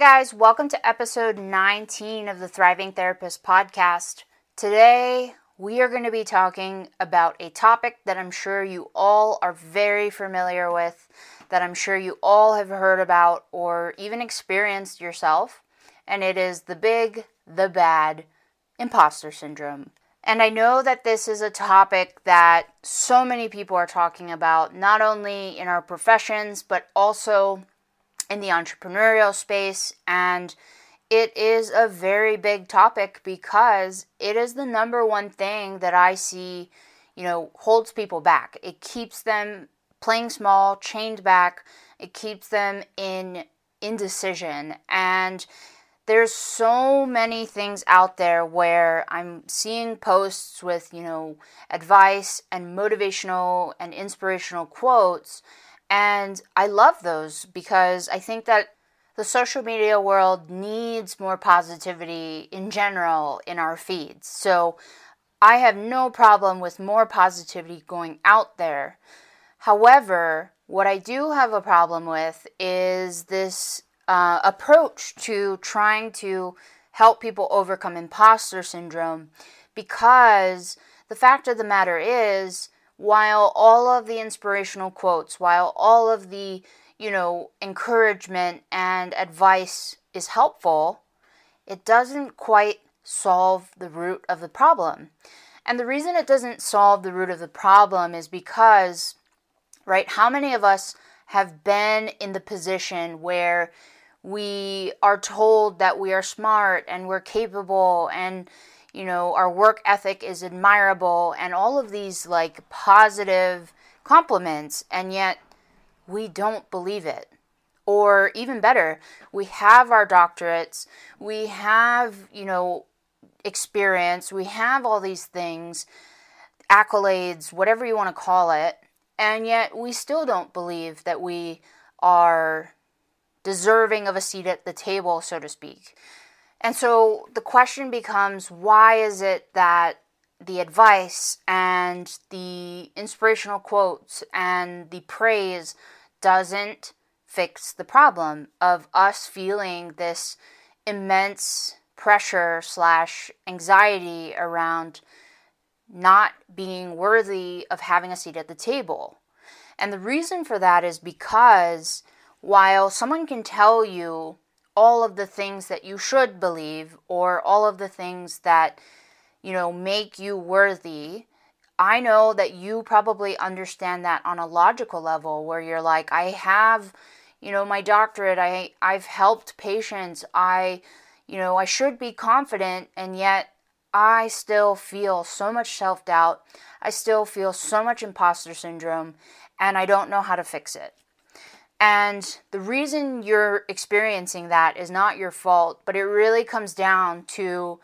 guys, welcome to episode 19 of the Thriving Therapist podcast. Today, we are going to be talking about a topic that I'm sure you all are very familiar with, that I'm sure you all have heard about or even experienced yourself, and it is the big, the bad imposter syndrome. And I know that this is a topic that so many people are talking about, not only in our professions, but also in the entrepreneurial space. And it is a very big topic because it is the number one thing that I see, you know, holds people back. It keeps them playing small, chained back. It keeps them in indecision. And there's so many things out there where I'm seeing posts with, you know, advice and motivational and inspirational quotes. And I love those because I think that the social media world needs more positivity in general in our feeds. So I have no problem with more positivity going out there. However, what I do have a problem with is this uh, approach to trying to help people overcome imposter syndrome because the fact of the matter is while all of the inspirational quotes while all of the you know encouragement and advice is helpful it doesn't quite solve the root of the problem. And the reason it doesn't solve the root of the problem is because right how many of us have been in the position where we are told that we are smart and we're capable and you know our work ethic is admirable and all of these like positive compliments and yet we don't believe it or even better we have our doctorates we have you know experience we have all these things accolades whatever you want to call it and yet we still don't believe that we are deserving of a seat at the table, so to speak. And so the question becomes why is it that the advice and the inspirational quotes and the praise doesn't fix the problem of us feeling this immense pressure slash anxiety around not being worthy of having a seat at the table. And the reason for that is because while someone can tell you all of the things that you should believe or all of the things that, you know, make you worthy, I know that you probably understand that on a logical level where you're like, I have, you know, my doctorate, I I've helped patients, I you know, I should be confident and yet I still feel so much self-doubt. I still feel so much imposter syndrome and I don't know how to fix it. And the reason you're experiencing that is not your fault, but it really comes down to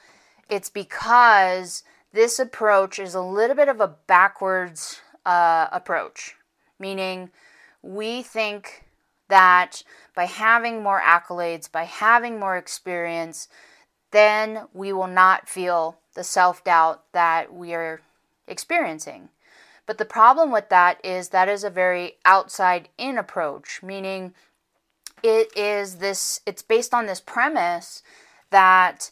it's because this approach is a little bit of a backwards uh, approach, meaning we think that by having more accolades, by having more experience, then we will not feel the self doubt that we are experiencing. But the problem with that is that is a very outside in approach, meaning it is this it's based on this premise that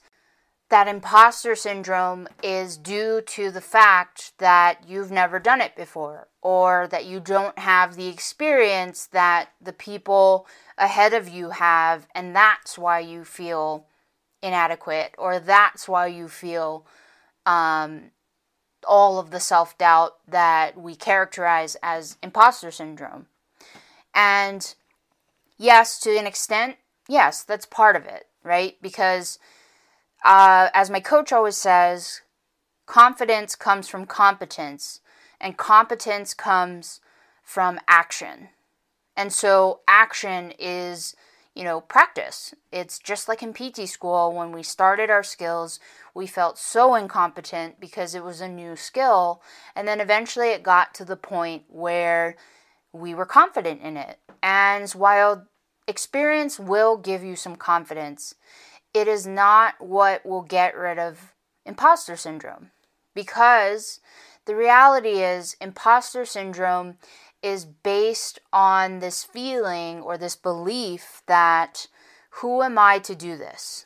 that imposter syndrome is due to the fact that you've never done it before or that you don't have the experience that the people ahead of you have and that's why you feel inadequate or that's why you feel um, all of the self doubt that we characterize as imposter syndrome. And yes, to an extent, yes, that's part of it, right? Because uh, as my coach always says, confidence comes from competence, and competence comes from action. And so, action is you know, practice. It's just like in PT school when we started our skills, we felt so incompetent because it was a new skill. And then eventually it got to the point where we were confident in it. And while experience will give you some confidence, it is not what will get rid of imposter syndrome. Because the reality is, imposter syndrome is based on this feeling or this belief that who am I to do this?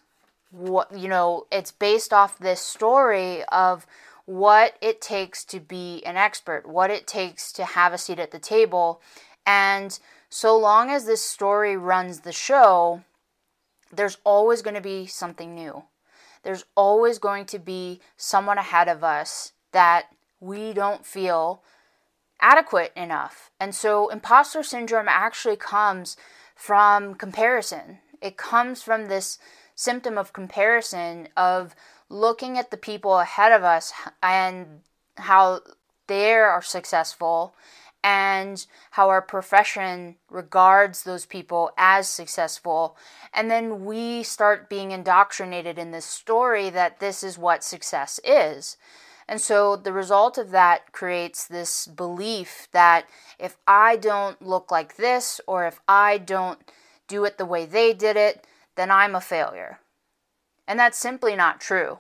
What, you know, it's based off this story of what it takes to be an expert, what it takes to have a seat at the table. And so long as this story runs the show, there's always going to be something new. There's always going to be someone ahead of us that we don't feel adequate enough. And so imposter syndrome actually comes from comparison. It comes from this symptom of comparison of looking at the people ahead of us and how they are successful and how our profession regards those people as successful. And then we start being indoctrinated in this story that this is what success is. And so the result of that creates this belief that if I don't look like this, or if I don't do it the way they did it, then I'm a failure. And that's simply not true.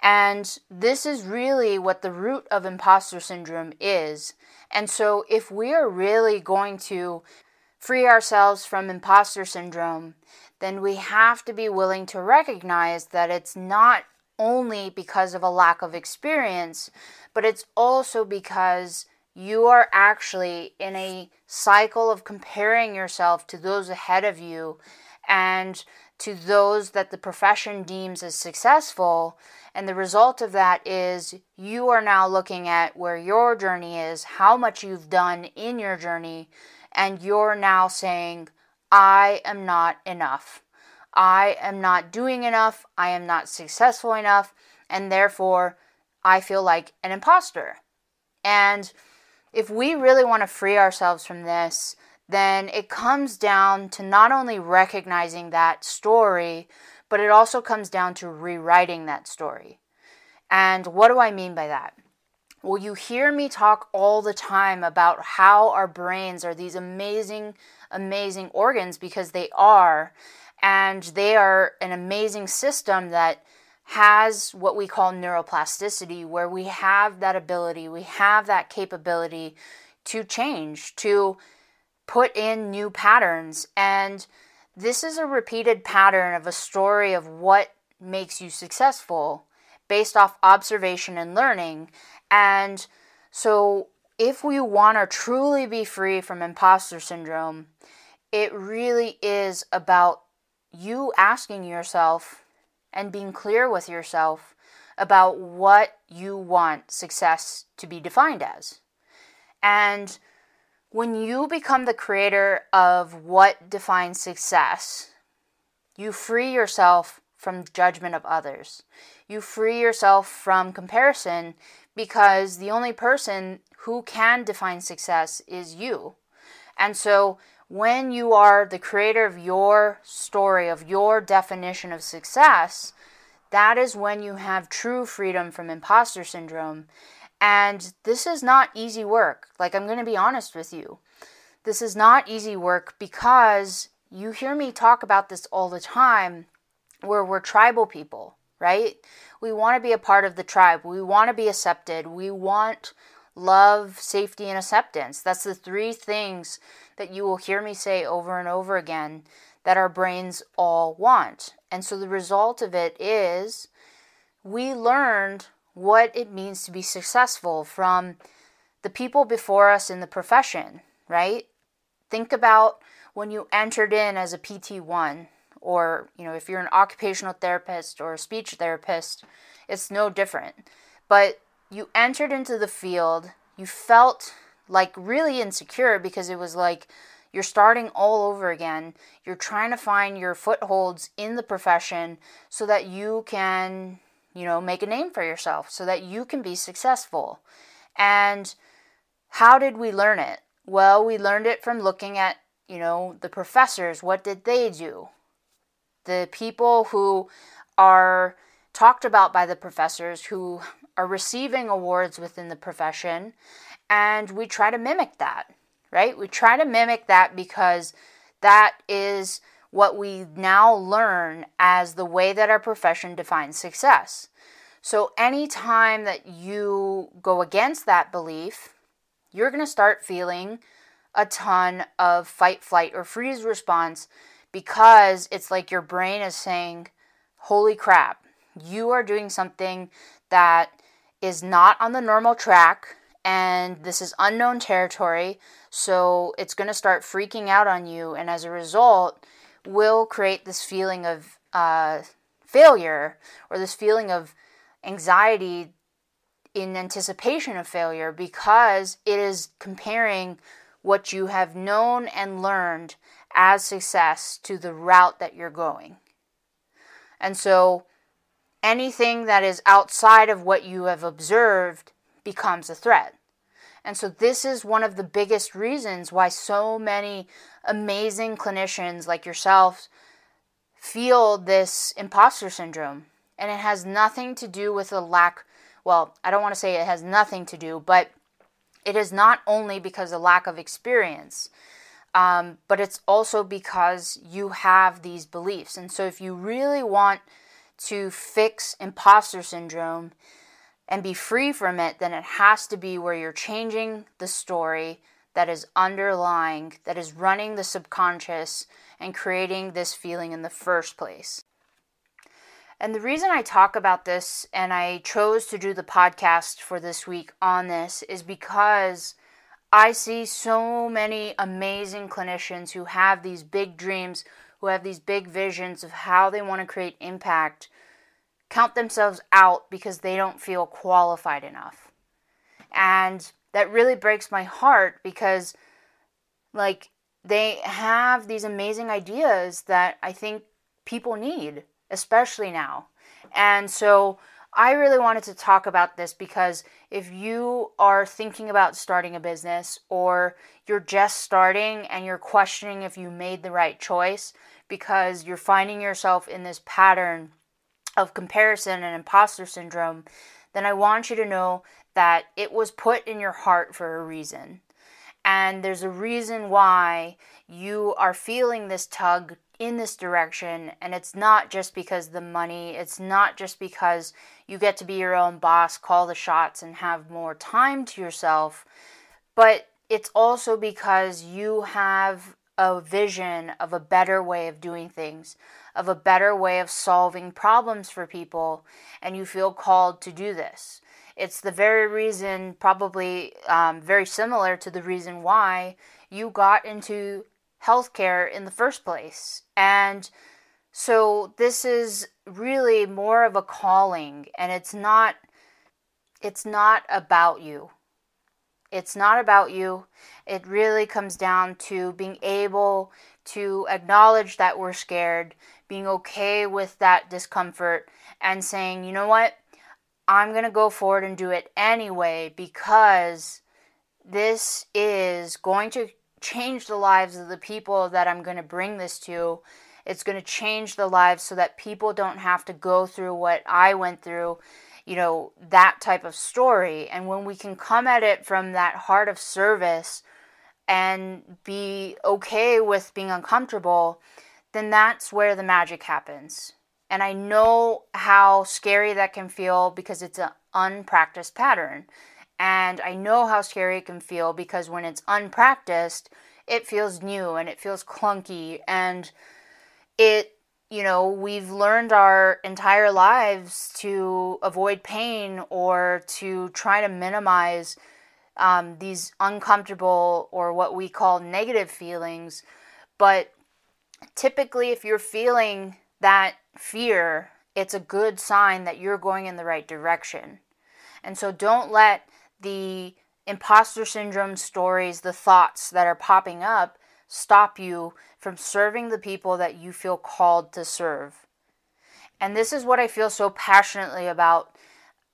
And this is really what the root of imposter syndrome is. And so, if we are really going to free ourselves from imposter syndrome, then we have to be willing to recognize that it's not only because of a lack of experience, but it's also because you are actually in a cycle of comparing yourself to those ahead of you and to those that the profession deems as successful. And the result of that is you are now looking at where your journey is, how much you've done in your journey, and you're now saying, I am not enough. I am not doing enough, I am not successful enough, and therefore I feel like an imposter. And if we really want to free ourselves from this, then it comes down to not only recognizing that story, but it also comes down to rewriting that story. And what do I mean by that? Well, you hear me talk all the time about how our brains are these amazing, amazing organs because they are and they are an amazing system that has what we call neuroplasticity, where we have that ability, we have that capability to change, to put in new patterns. And this is a repeated pattern of a story of what makes you successful based off observation and learning. And so, if we want to truly be free from imposter syndrome, it really is about you asking yourself and being clear with yourself about what you want success to be defined as. And when you become the creator of what defines success, you free yourself from judgment of others. You free yourself from comparison because the only person who can define success is you. And so when you are the creator of your story, of your definition of success, that is when you have true freedom from imposter syndrome. And this is not easy work. Like, I'm going to be honest with you. This is not easy work because you hear me talk about this all the time where we're tribal people, right? We want to be a part of the tribe. We want to be accepted. We want love, safety, and acceptance. That's the three things that you will hear me say over and over again that our brains all want. And so the result of it is we learned what it means to be successful from the people before us in the profession, right? Think about when you entered in as a PT1 or, you know, if you're an occupational therapist or a speech therapist, it's no different. But you entered into the field, you felt like really insecure because it was like you're starting all over again. You're trying to find your footholds in the profession so that you can, you know, make a name for yourself, so that you can be successful. And how did we learn it? Well, we learned it from looking at, you know, the professors. What did they do? The people who are talked about by the professors who are receiving awards within the profession, and we try to mimic that, right? We try to mimic that because that is what we now learn as the way that our profession defines success. So, anytime that you go against that belief, you're going to start feeling a ton of fight, flight, or freeze response because it's like your brain is saying, Holy crap, you are doing something that is not on the normal track and this is unknown territory. So it's going to start freaking out on you. And as a result, will create this feeling of uh, failure or this feeling of anxiety in anticipation of failure because it is comparing what you have known and learned as success to the route that you're going. And so anything that is outside of what you have observed becomes a threat. And so, this is one of the biggest reasons why so many amazing clinicians like yourself feel this imposter syndrome. And it has nothing to do with a lack, well, I don't want to say it has nothing to do, but it is not only because of lack of experience, um, but it's also because you have these beliefs. And so, if you really want to fix imposter syndrome and be free from it, then it has to be where you're changing the story that is underlying, that is running the subconscious and creating this feeling in the first place. And the reason I talk about this and I chose to do the podcast for this week on this is because I see so many amazing clinicians who have these big dreams, who have these big visions of how they want to create impact, count themselves out because they don't feel qualified enough. And that really breaks my heart because, like, they have these amazing ideas that I think people need, especially now. And so I really wanted to talk about this because if you are thinking about starting a business or you're just starting and you're questioning if you made the right choice because you're finding yourself in this pattern of comparison and imposter syndrome, then I want you to know that it was put in your heart for a reason. And there's a reason why you are feeling this tug in this direction. And it's not just because the money, it's not just because you get to be your own boss, call the shots, and have more time to yourself, but it's also because you have a vision of a better way of doing things, of a better way of solving problems for people, and you feel called to do this. It's the very reason, probably um, very similar to the reason why you got into healthcare in the first place. And so this is really more of a calling and it's not it's not about you. It's not about you. It really comes down to being able to acknowledge that we're scared, being okay with that discomfort, and saying, you know what? I'm going to go forward and do it anyway because this is going to change the lives of the people that I'm going to bring this to. It's going to change the lives so that people don't have to go through what I went through you know, that type of story. And when we can come at it from that heart of service and be okay with being uncomfortable, then that's where the magic happens. And I know how scary that can feel because it's an unpracticed pattern. And I know how scary it can feel because when it's unpracticed, it feels new and it feels clunky and it you know, we've learned our entire lives to avoid pain or to try to minimize um, these uncomfortable or what we call negative feelings. But typically, if you're feeling that fear, it's a good sign that you're going in the right direction. And so don't let the imposter syndrome stories, the thoughts that are popping up, stop you from serving the people that you feel called to serve. And this is what I feel so passionately about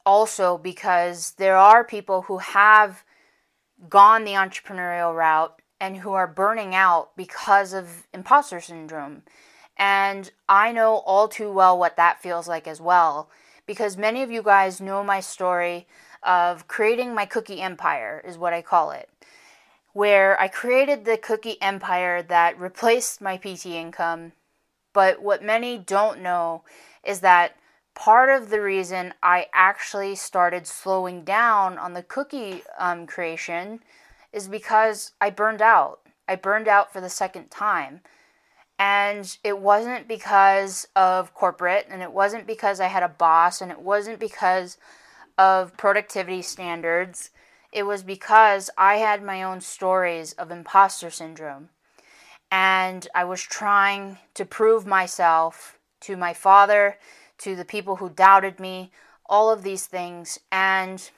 also because there are people who have gone the entrepreneurial route and who are burning out because of imposter syndrome. And I know all too well what that feels like as well because many of you guys know my story of creating my cookie empire, is what I call it where I created the cookie empire that replaced my PT income. But what many don't know is that part of the reason I actually started slowing down on the cookie um, creation is because I burned out. I burned out for the second time. And it wasn't because of corporate, and it wasn't because I had a boss, and it wasn't because of productivity standards. It was because I had my own stories of imposter syndrome. And I was trying to prove myself to my father, to the people who doubted me, all of these things. And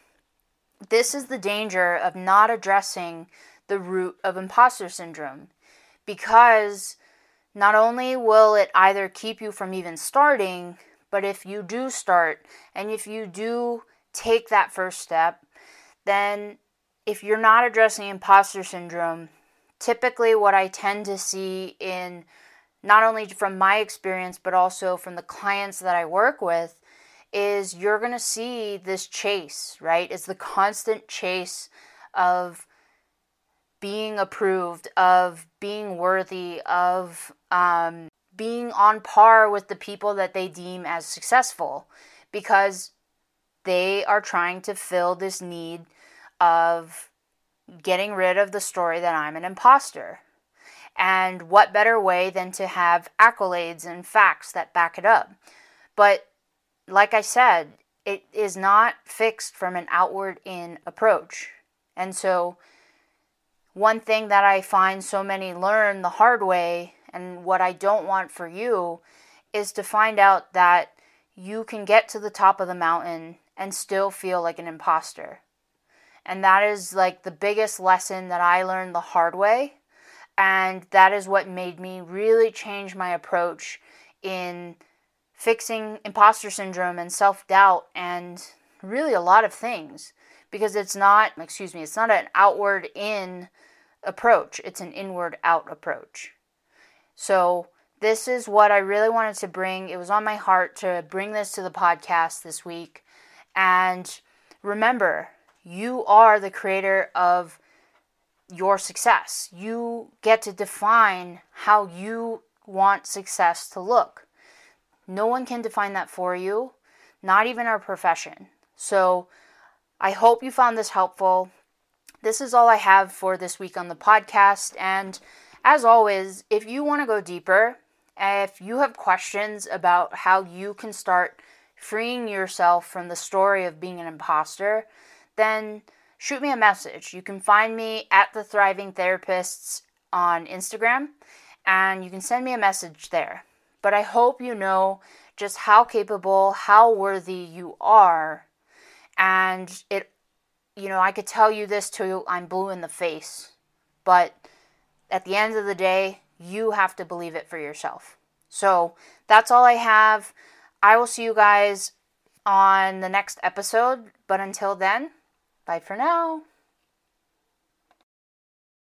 this is the danger of not addressing the root of imposter syndrome because not only will it either keep you from even starting, but if you do start and if you do take that first step, then if you're not addressing imposter syndrome, typically what I tend to see in not only from my experience but also from the clients that I work with is you're going to see this chase, right? It's the constant chase of being approved, of being worthy, of um, being on par with the people that they deem as successful because they are trying to fill this need of getting rid of the story that I'm an imposter. And what better way than to have accolades and facts that back it up? But like I said, it is not fixed from an outward in approach. And so, one thing that I find so many learn the hard way, and what I don't want for you, is to find out that you can get to the top of the mountain and still feel like an imposter. And that is like the biggest lesson that I learned the hard way. And that is what made me really change my approach in fixing imposter syndrome and self doubt and really a lot of things because it's not, excuse me, it's not an outward in approach, it's an inward out approach. So, this is what I really wanted to bring. It was on my heart to bring this to the podcast this week. And remember, you are the creator of your success. You get to define how you want success to look. No one can define that for you, not even our profession. So I hope you found this helpful. This is all I have for this week on the podcast. And as always, if you want to go deeper, if you have questions about how you can start freeing yourself from the story of being an imposter, then shoot me a message. You can find me at the Thriving Therapists on Instagram, and you can send me a message there. But I hope you know just how capable, how worthy you are. And it, you know, I could tell you this till I'm blue in the face. But at the end of the day, you have to believe it for yourself. So that's all I have. I will see you guys on the next episode. But until then, bye for now.